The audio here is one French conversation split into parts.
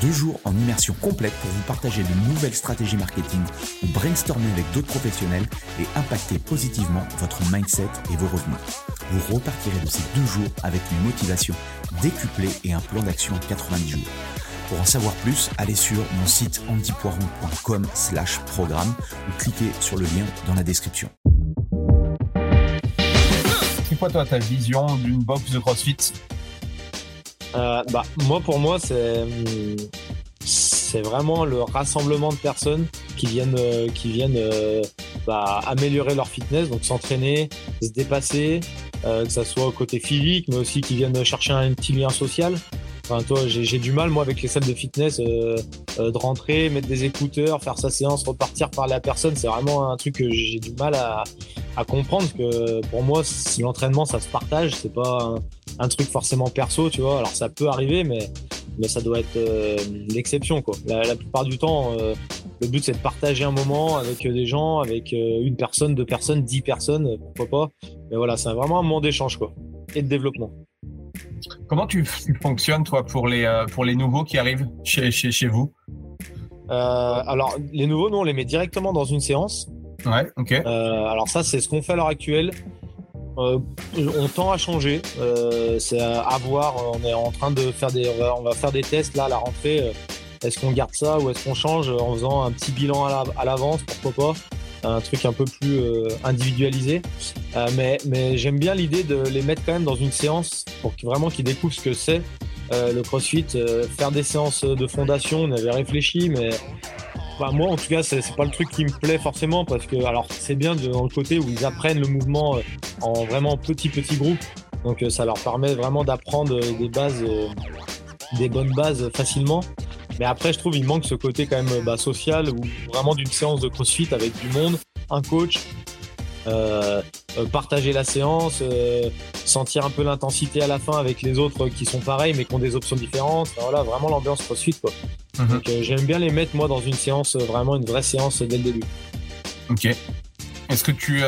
Deux jours en immersion complète pour vous partager de nouvelles stratégies marketing ou brainstormer avec d'autres professionnels et impacter positivement votre mindset et vos revenus. Vous repartirez de ces deux jours avec une motivation décuplée et un plan d'action en 90 jours. Pour en savoir plus, allez sur mon site antipoiron.com slash programme ou cliquez sur le lien dans la description. C'est quoi toi ta vision d'une box de CrossFit? Euh, bah, moi, pour moi, c'est c'est vraiment le rassemblement de personnes qui viennent euh, qui viennent euh, bah, améliorer leur fitness, donc s'entraîner, se dépasser, que ça soit au côté physique, mais aussi qui viennent chercher un petit lien social. Enfin, toi, j'ai du mal, moi, avec les salles de fitness, de rentrer, mettre des écouteurs, faire sa séance, repartir par la personne. C'est vraiment un truc que j'ai du mal à, à comprendre. Que pour moi, l'entraînement, ça se partage. C'est pas un truc forcément perso, tu vois. Alors ça peut arriver, mais, mais ça doit être euh, l'exception, quoi. La, plupart du temps, euh, le but c'est de partager un moment avec des gens, avec euh, une personne, deux personnes, dix personnes, pourquoi pas. Mais voilà, c'est vraiment un moment d'échange, quoi, et de développement. Comment tu, fonctionnes, toi, pour les, pour les nouveaux qui arrivent chez, chez, chez vous? Alors, les nouveaux, nous, on les met directement dans une séance. Ouais, ok. alors ça, c'est ce qu'on fait à l'heure actuelle. Euh, on tend à changer. Euh, c'est à, voir. On est en train de faire des, on va, faire des tests là à la rentrée. Euh, est-ce qu'on garde ça ou est-ce qu'on change en faisant un petit bilan à l'avance, pourquoi pas? Un truc un peu plus individualisé. mais mais j'aime bien l'idée de les mettre quand même dans une séance pour vraiment qu'ils découvrent ce que c'est le CrossFit. faire des séances de fondation, on avait réfléchi, mais moi, en tout cas, c'est pas le truc qui me plaît forcément parce que, alors, c'est bien dans le côté où ils apprennent le mouvement euh, en vraiment petit, petit groupe. Donc, euh, ça leur permet vraiment d'apprendre des bases, euh, des bonnes bases facilement. Mais après, je trouve il manque ce côté quand même bah, social ou vraiment d'une séance de crossfit avec du monde, un coach, euh, euh, partager la séance, euh, sentir un peu l'intensité à la fin avec les autres qui sont pareils mais qui ont des options différentes. voilà, vraiment l'ambiance CrossFit. Quoi. Mhm. Donc j'aime bien les mettre moi dans une séance, vraiment une vraie séance dès le début. Ok. Est-ce que tu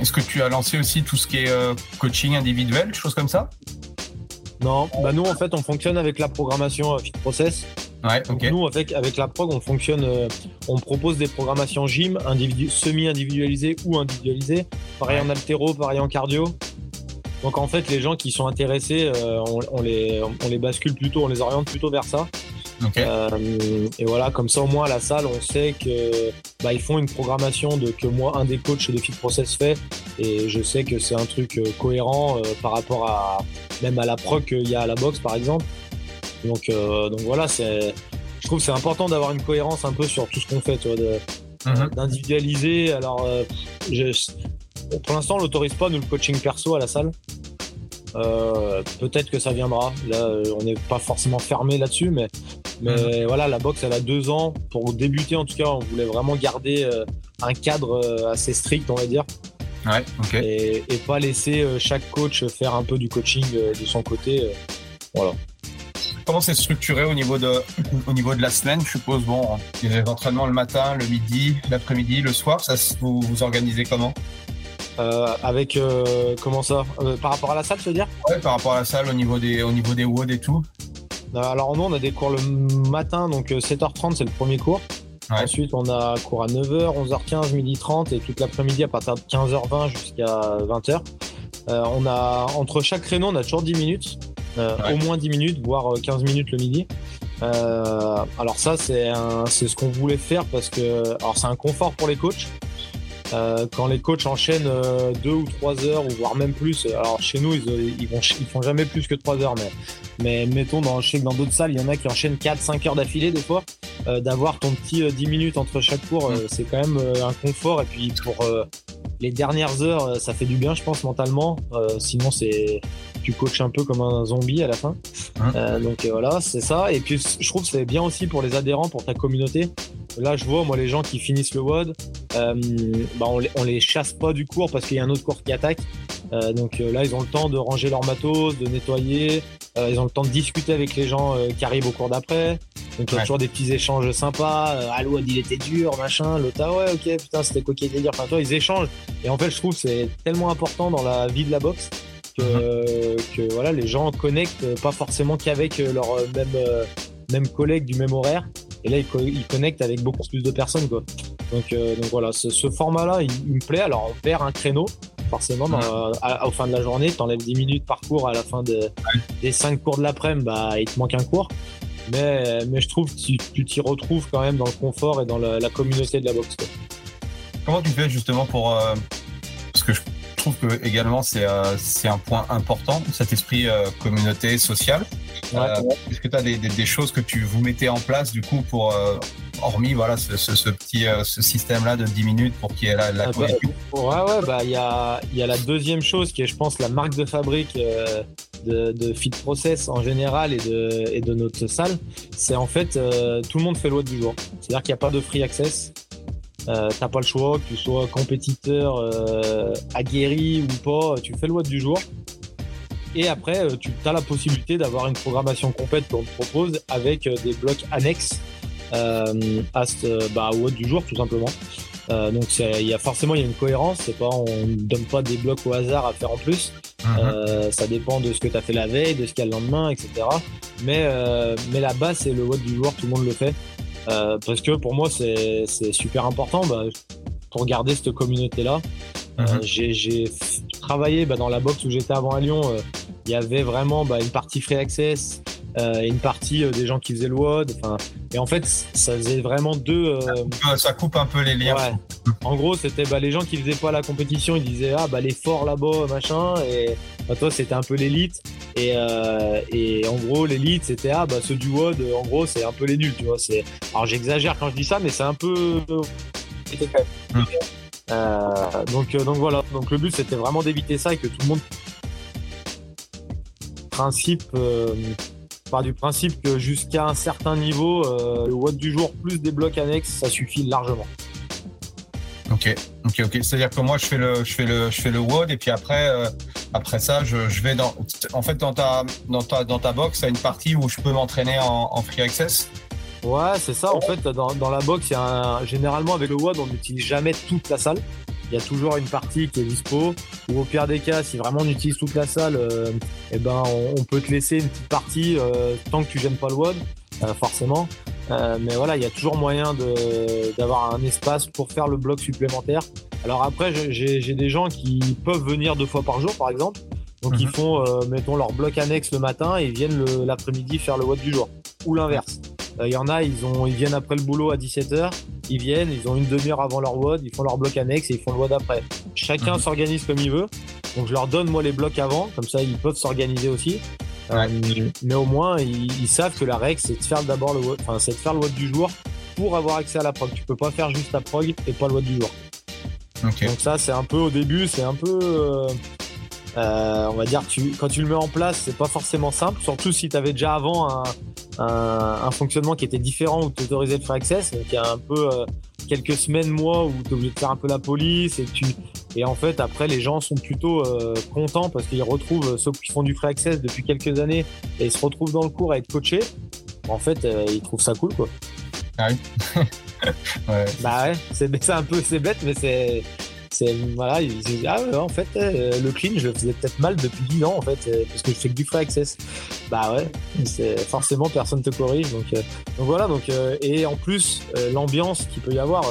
est-ce que tu as lancé aussi tout ce qui est coaching individuel, choses comme ça? Non, bah nous en fait on fonctionne avec la programmation Fit Process. Ouais, nous, avec, avec la prog, on fonctionne, euh, on propose des programmations gym semi-individualisées ou individualisées, pareil en altéro, pareil en cardio. Donc en fait, les gens qui sont intéressés, euh, on, les, on les bascule plutôt, on les oriente plutôt vers ça. Euh, et voilà, comme ça au moins à la salle, on sait que bah, ils font une programmation de que moi, un des coachs de Fit Process fait, et je sais que c'est un truc cohérent par rapport à même à la prog qu'il y a à la boxe par exemple. Donc, euh, donc voilà, c'est, je trouve que c'est important d'avoir une cohérence un peu sur tout ce qu'on fait, tu vois, mhm. d'individualiser. Alors, euh, pour l'instant, on l'autorise pas, nous, le coaching perso à la salle. Euh, peut-être que ça viendra. Là, on n'est pas forcément fermé là-dessus, mais, mais mhm. voilà, la boxe, elle a deux ans. Pour débuter, en tout cas, on voulait vraiment garder un cadre assez strict, on va dire. Ouais, et, et, pas laisser chaque coach faire un peu du coaching de son côté. Voilà comment c'est structuré au niveau de au niveau de la semaine? Je suppose bon, il y a des entraînements le matin, le midi, l'après-midi, le soir. Ça, vous vous organisez comment? euh, Avec euh, comment ça euh, Par rapport à la salle, tu veux dire? Ouais, par rapport à la salle, au niveau des au niveau des WOD et tout. Alors nous, on a des cours le matin, donc 7h30, c'est le premier cours. Ensuite, on a cours à 9h, 11h15, midi 30 et toute l'après-midi à partir de 15h20 jusqu'à 20h. on a entre chaque créneau, on a toujours 10 minutes. Euh, au moins 10 minutes, voire 15 euh, minutes le midi. Euh, alors ça, c'est ce qu'on voulait faire parce que alors c'est un confort pour les coachs. Quand les coachs enchaînent deux ou trois heures, ou voire même plus, alors chez nous, ils, ils, vont, ils font jamais plus que trois heures, mais, mais mettons, dans, je sais que dans d'autres salles, il y en a qui enchaînent 4-5 heures d'affilée des fois. D'avoir ton petit 10 minutes entre chaque cours, mm. c'est quand même un confort. Et puis pour les dernières heures, ça fait du bien, je pense, mentalement. sinon, c'est tu coaches un peu comme un zombie à la fin. Euh, donc euh, voilà, c'est ça. Et puis je trouve que c'est bien aussi pour les adhérents, pour ta communauté. Là, je vois, moi, les gens qui finissent le WOD, euh, bah, on, les, les chasse pas du cours parce qu'il y a un autre cours qui attaque. donc là, ils ont le temps de ranger leur matos, de nettoyer, ils ont le temps de discuter avec les gens qui arrivent au cours d'après. Donc il y a toujours des petits échanges sympas. Allo il était dur, machin. L'autre, ah ouais, ok, putain, c'était était dur. Enfin, toi, ils échangent. Et en fait, je trouve c'est tellement important dans la vie de la boxe que, mhm. que voilà, les gens connectent pas forcément qu'avec leur même, même collègue du même horaire. Et là, ils, connectent avec beaucoup plus de personnes. Quoi. Donc, euh, donc voilà, ce, format-là, il, me plaît. Alors, on perd un créneau, forcément, dans, au fin de la journée. Tu enlèves 10 minutes par cours à la fin de, des 5 cours de l'après-midi, bah, il te manque un cours. Mais, mais je trouve que tu t'y retrouves quand même dans le confort et dans la, communauté de la boxe. Comment tu fais justement pour. Euh, parce que je trouve que également c'est euh, c'est un point important, cet esprit communauté sociale. Est-ce que tu as des, des, choses que tu vous mettez en place du coup pour hormis voilà ce, ce, petit euh, ce système là de 10 minutes pour qu'il y ait la, la ah bah, ouais ouais bah il y a il y a la deuxième chose qui est je pense la marque de fabrique euh, de, de, Fit Process en général et de et de notre salle. C'est en fait euh, tout le monde fait le du jour. C'est à dire qu'il n'y a pas de free access. T'as pas le choix que tu sois compétiteur aguerri ou pas tu fais le WOD du jour et après, tu as la possibilité d'avoir une programmation complète qu'on te propose avec des blocs annexes euh, à ce, bah, au du jour tout simplement. Euh, donc il y a forcément il y a une cohérence, c'est pas on donne pas des blocs au hasard à faire en plus. Mhm. Euh, ça dépend de ce que tu as fait la veille, de ce qu'il y a le lendemain, etc. Mais mais la base c'est le WOD du joueur, tout le monde le fait. parce que pour moi c'est super important bah, pour garder cette communauté là. Mhm. j'ai travaillé bah, dans la box où j'étais avant à Lyon. Il y avait vraiment bah, une partie free access, euh, une partie euh, des gens qui faisaient le WOD. Enfin, et en fait, ça faisait vraiment deux. Euh, ça, coupe, un peu les liens. En gros, c'était bah, les gens qui faisaient pas la compétition, ils disaient ah bah les forts là-bas machin, et bah, toi c'était un peu l'élite. Et, et en gros, l'élite c'était ah bah ceux du WOD, en gros c'est un peu les nuls, tu vois. C'est alors j'exagère quand je dis ça, mais c'est un peu. Donc donc voilà. Donc le but c'était vraiment d'éviter ça et que tout le monde principe part du principe que jusqu'à un certain niveau, euh, le watt du jour plus des blocs annexes, ça suffit largement. Ok, ok, ok. C'est-à-dire que moi, je fais le, je fais le, je fais le WOD et puis après, euh, après ça, je, je, vais dans, en fait, dans ta, dans ta, dans ta box, il y a une partie où je peux m'entraîner en, free access? Ouais, c'est ça. En fait, dans, dans la box, il y a un, généralement avec le WOD, on n'utilise jamais toute la salle il y a toujours une partie qui est dispo. Ou au pire des cas, si vraiment on utilise toute la salle, euh, eh ben on, peut te laisser une petite partie euh, tant que tu gênes pas le WOD, euh, forcément. mais voilà, il y a toujours moyen d'avoir un espace pour faire le bloc supplémentaire. Alors après, j'ai des gens qui peuvent venir deux fois par jour, par exemple. Donc ils mhm. font, mettons, leur bloc annexe le matin et ils viennent l'après-midi faire le WOD du jour. Ou l'inverse. Il y en a, ils, ont, ils viennent après le boulot à 17h ils viennent, ils ont une demi-heure avant leur WOD, ils font leur bloc annexe et ils font le WOD après. Chacun mhm. s'organise comme il veut. Donc je leur donne moi les blocs avant, comme ça ils peuvent s'organiser aussi. Euh, mais au moins ils, savent que la règle c'est de faire d'abord le WOD, enfin c'est de faire le WOD du jour pour avoir accès à la prog. Tu peux pas faire juste la prog et pas le WOD du jour. Donc ça c'est un peu au début, c'est un peu euh, euh, on va dire tu, quand tu le mets en place c'est pas forcément simple, surtout si tu avais déjà avant un, un, fonctionnement qui était différent où tu autorisais le free access. Donc il y a un peu euh, quelques semaines, mois où tu es obligé de faire un peu la police et tu et en fait après les gens sont plutôt euh, contents parce qu'ils retrouvent ceux qui font du free access depuis quelques années et ils se retrouvent dans le cours à être coachés. En fait, euh, ils trouvent ça cool quoi. Ah oui. ouais. Bah ouais, c'est un peu c'est bête mais c'est c'est voilà, il dit, ah ouais, en fait, euh, le clean, je le faisais peut-être mal depuis 10 ans en fait, euh, parce que je fais que du free access. Bah ouais, c'est forcément personne te corrige, donc, euh, donc voilà, donc et en plus l'ambiance qu'il peut y avoir.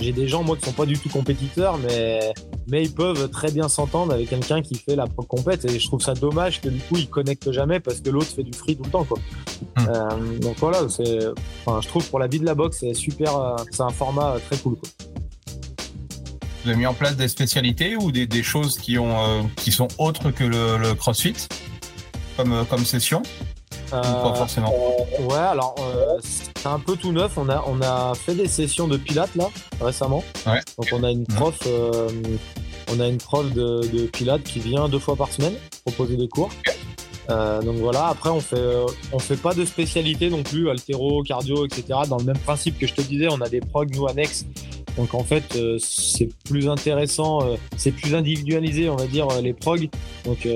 j'ai des gens moi qui sont pas du tout compétiteurs, mais mais ils peuvent très bien s'entendre avec quelqu'un qui fait la compète et je trouve ça dommage que du coup ils connectent jamais parce que l'autre fait du free tout le temps quoi. Hmm. donc voilà, c'est, enfin, je trouve pour la vie de la boxe c'est super, c'est un format très cool quoi. Vous avez mis en place des spécialités ou des, choses qui, ont, euh, qui sont autres que le, CrossFit comme, euh, comme session pas euh, forcément. ouais, alors c'est un peu tout neuf. On a, on a fait des sessions de pilates là récemment. Donc on a une prof, on a une prof de, pilates qui vient deux fois par semaine proposer des cours. donc voilà. Après on fait, on fait pas de spécialité non plus, altéro, cardio, etc. Dans le même principe que je te disais, on a des prog nous annexes donc en fait, euh, c'est plus intéressant, euh, c'est plus individualisé, on va dire, euh, les prog. Donc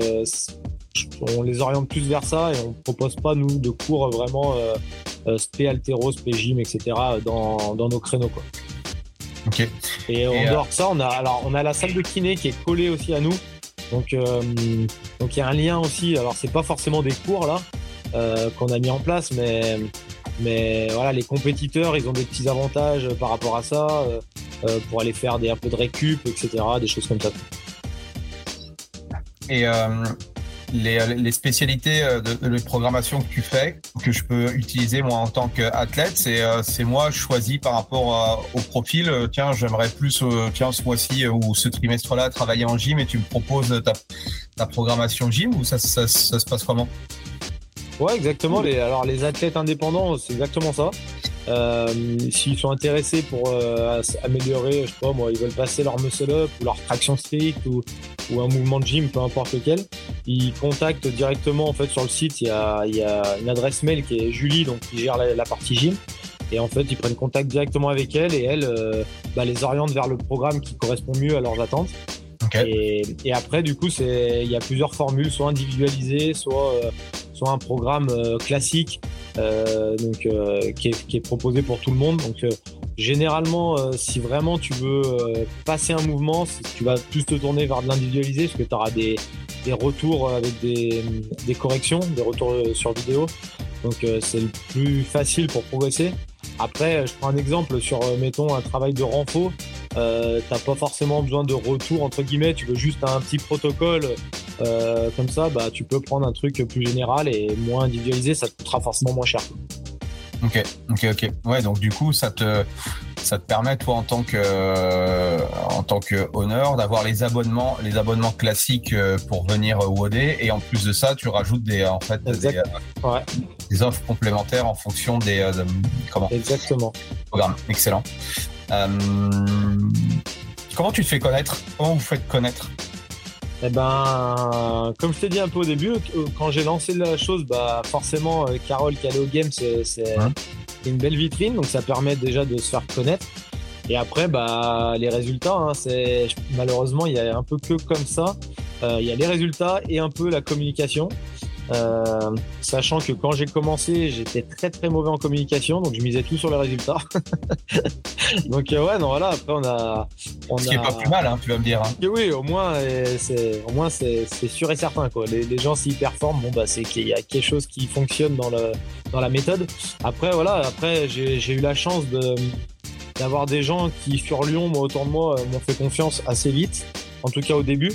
on les oriente plus vers ça et on propose pas nous de cours vraiment spé altéro, spé gym, etc. dans, dans nos créneaux quoi. Ok. Et, en dehors de ça, on a alors on a la salle de kiné qui est collée aussi à nous. Donc donc il y a un lien aussi. Alors c'est pas forcément des cours là qu'on a mis en place, mais mais voilà, les compétiteurs, ils ont des petits avantages par rapport à ça, euh, euh, pour aller faire des, un peu de récup, etc., des choses comme ça. Et euh, les, spécialités de, programmation que tu fais, que je peux utiliser moi en tant qu'athlète, c'est c'est moi choisi par rapport au profil. tiens, j'aimerais plus, tiens, ce mois-ci ou ce trimestre-là travailler en gym et tu me proposes ta, ta programmation gym ou ça, ça se passe comment? Ouais, exactement. Les, alors, les athlètes indépendants, c'est exactement ça. Euh, S'ils sont intéressés pour euh, améliorer, je sais pas moi, ils veulent passer leur muscle up ou leur traction stricte ou, ou un mouvement de gym, peu importe lequel, ils contactent directement en fait sur le site. Il y a, il y a une adresse mail qui est Julie, donc qui gère la, partie gym. Et en fait, ils prennent contact directement avec elle et elle euh, bah, les oriente vers le programme qui correspond mieux à leurs attentes. Et, et, après, du coup, il y a plusieurs formules, soit individualisées, soit euh, soit un programme euh, classique euh, donc, euh, qui est, proposé pour tout le monde. Donc, généralement, si vraiment tu veux passer un mouvement, tu vas plus te tourner vers de l'individualisé parce que tu auras des, retours avec des, des, corrections, des retours sur vidéo. Donc, c'est le plus facile pour progresser. Après, je prends un exemple sur, mettons, un travail de renfort. Euh, t'as pas forcément besoin de retour entre guillemets, tu veux juste un petit protocole euh, comme ça, bah tu peux prendre un truc plus général et moins individualisé, ça te coûtera forcément moins cher. Ok, ok, ok. Ouais, donc du coup, ça te ça te permet toi en tant que en tant que honneur d'avoir les abonnements les abonnements classiques euh, pour venir au OD et en plus de ça, tu rajoutes des en fait des, des, offres complémentaires en fonction des comment? Exactement. Programme. Excellent. Euh, comment tu te fais connaître? Comment vous faites connaître? Eh ben, comme je t'ai dit un peu au début, quand j'ai lancé la chose, bah forcément, euh, Carole qui allait au game, c'est une belle vitrine, donc ça permet déjà de se faire connaître. Et après, bah les résultats, hein, c'est malheureusement il y a un peu que comme ça. Euh, il y a les résultats et un peu la communication. Euh, sachant que quand j'ai commencé, j'étais très très mauvais en communication, donc je misais tout sur les résultats. donc euh, ouais, non voilà. Après on a, on ce qui est pas plus mal, hein, tu vas me dire. Hein. oui, au moins c'est, au moins c'est, sûr et certain quoi. Les, gens s'ils performent, bon bah c'est qu'il y a quelque chose qui fonctionne dans le dans la méthode. Après voilà, après j'ai, eu la chance de d'avoir des gens qui sur Lyon, moi autour de moi, m'ont fait confiance assez vite, en tout cas au début.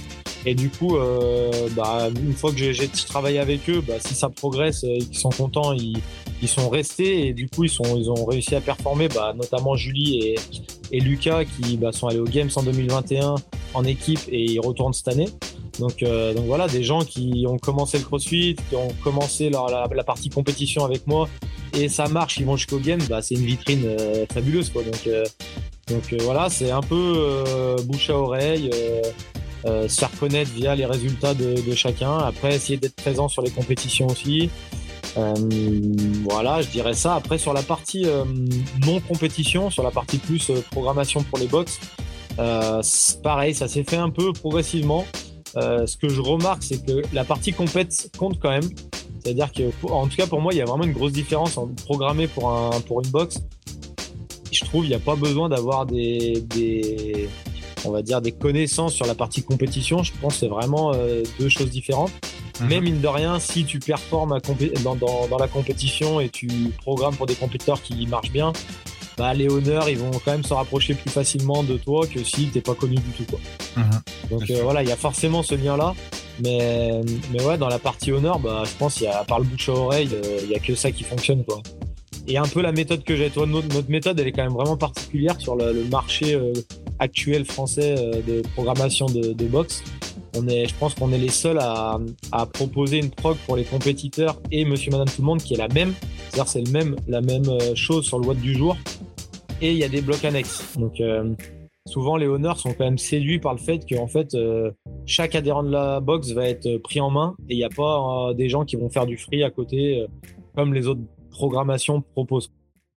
Et du coup, euh, bah, une fois que j'ai travaillé avec eux, bah, si ça progresse et qu'ils sont contents, ils, ils, sont restés et du coup ils, sont, ils ont réussi à performer, bah, notamment Julie et, et Lucas qui bah, sont allés aux Games en 2021 en équipe et ils retournent cette année. Donc, euh, donc voilà, des gens qui ont commencé le CrossFit, qui ont commencé la, la, partie compétition avec moi et ça marche, ils vont jusqu'au game, bah, c'est une vitrine euh, fabuleuse quoi. Donc, euh, donc euh, voilà, c'est un peu bouche à oreille. Euh, se faire connaître via les résultats de, chacun. Après, essayer d'être présent sur les compétitions aussi. Euh, voilà, je dirais ça. Après, sur la partie euh, non compétition, sur la partie plus euh, programmation pour les box, pareil, ça s'est fait un peu progressivement. ce que je remarque, c'est que la partie compète compte quand même. C'est-à-dire que, en tout cas pour moi, il y a vraiment une grosse différence en programmer pour, un, pour une box. Je trouve il n'y a pas besoin d'avoir des on va dire, des connaissances sur la partie compétition. Je pense que c'est vraiment euh, deux choses différentes. Mhm. Mais mine de rien, si tu performes dans, la compétition et tu programmes pour des compétiteurs qui marchent bien, bah, les honneurs, ils vont quand même se rapprocher plus facilement de toi que si t'es pas connu du tout. Quoi. Mhm. Donc euh, voilà, il y a forcément ce lien-là. Mais, mais ouais, dans la partie honneur, bah, je pense y a, à part le bouche à oreille, euh, il y a que ça qui fonctionne. Quoi. Et un peu la méthode que j'ai. Toi, notre, méthode, elle est quand même vraiment particulière sur le, marché actuel français euh, de programmation de, de boxe. On est, je pense qu'on est les seuls à, proposer une prog pour les compétiteurs et Monsieur Madame Tout le Monde qui est la même. C'est-à-dire c'est le même, la même euh, chose sur le watt du jour. Et il y a des blocs annexes. Donc euh, souvent les honneurs sont quand même séduits par le fait que en fait chaque adhérent de la boxe va être pris en main et il n'y a pas des gens qui vont faire du free à côté comme les autres programmations proposent.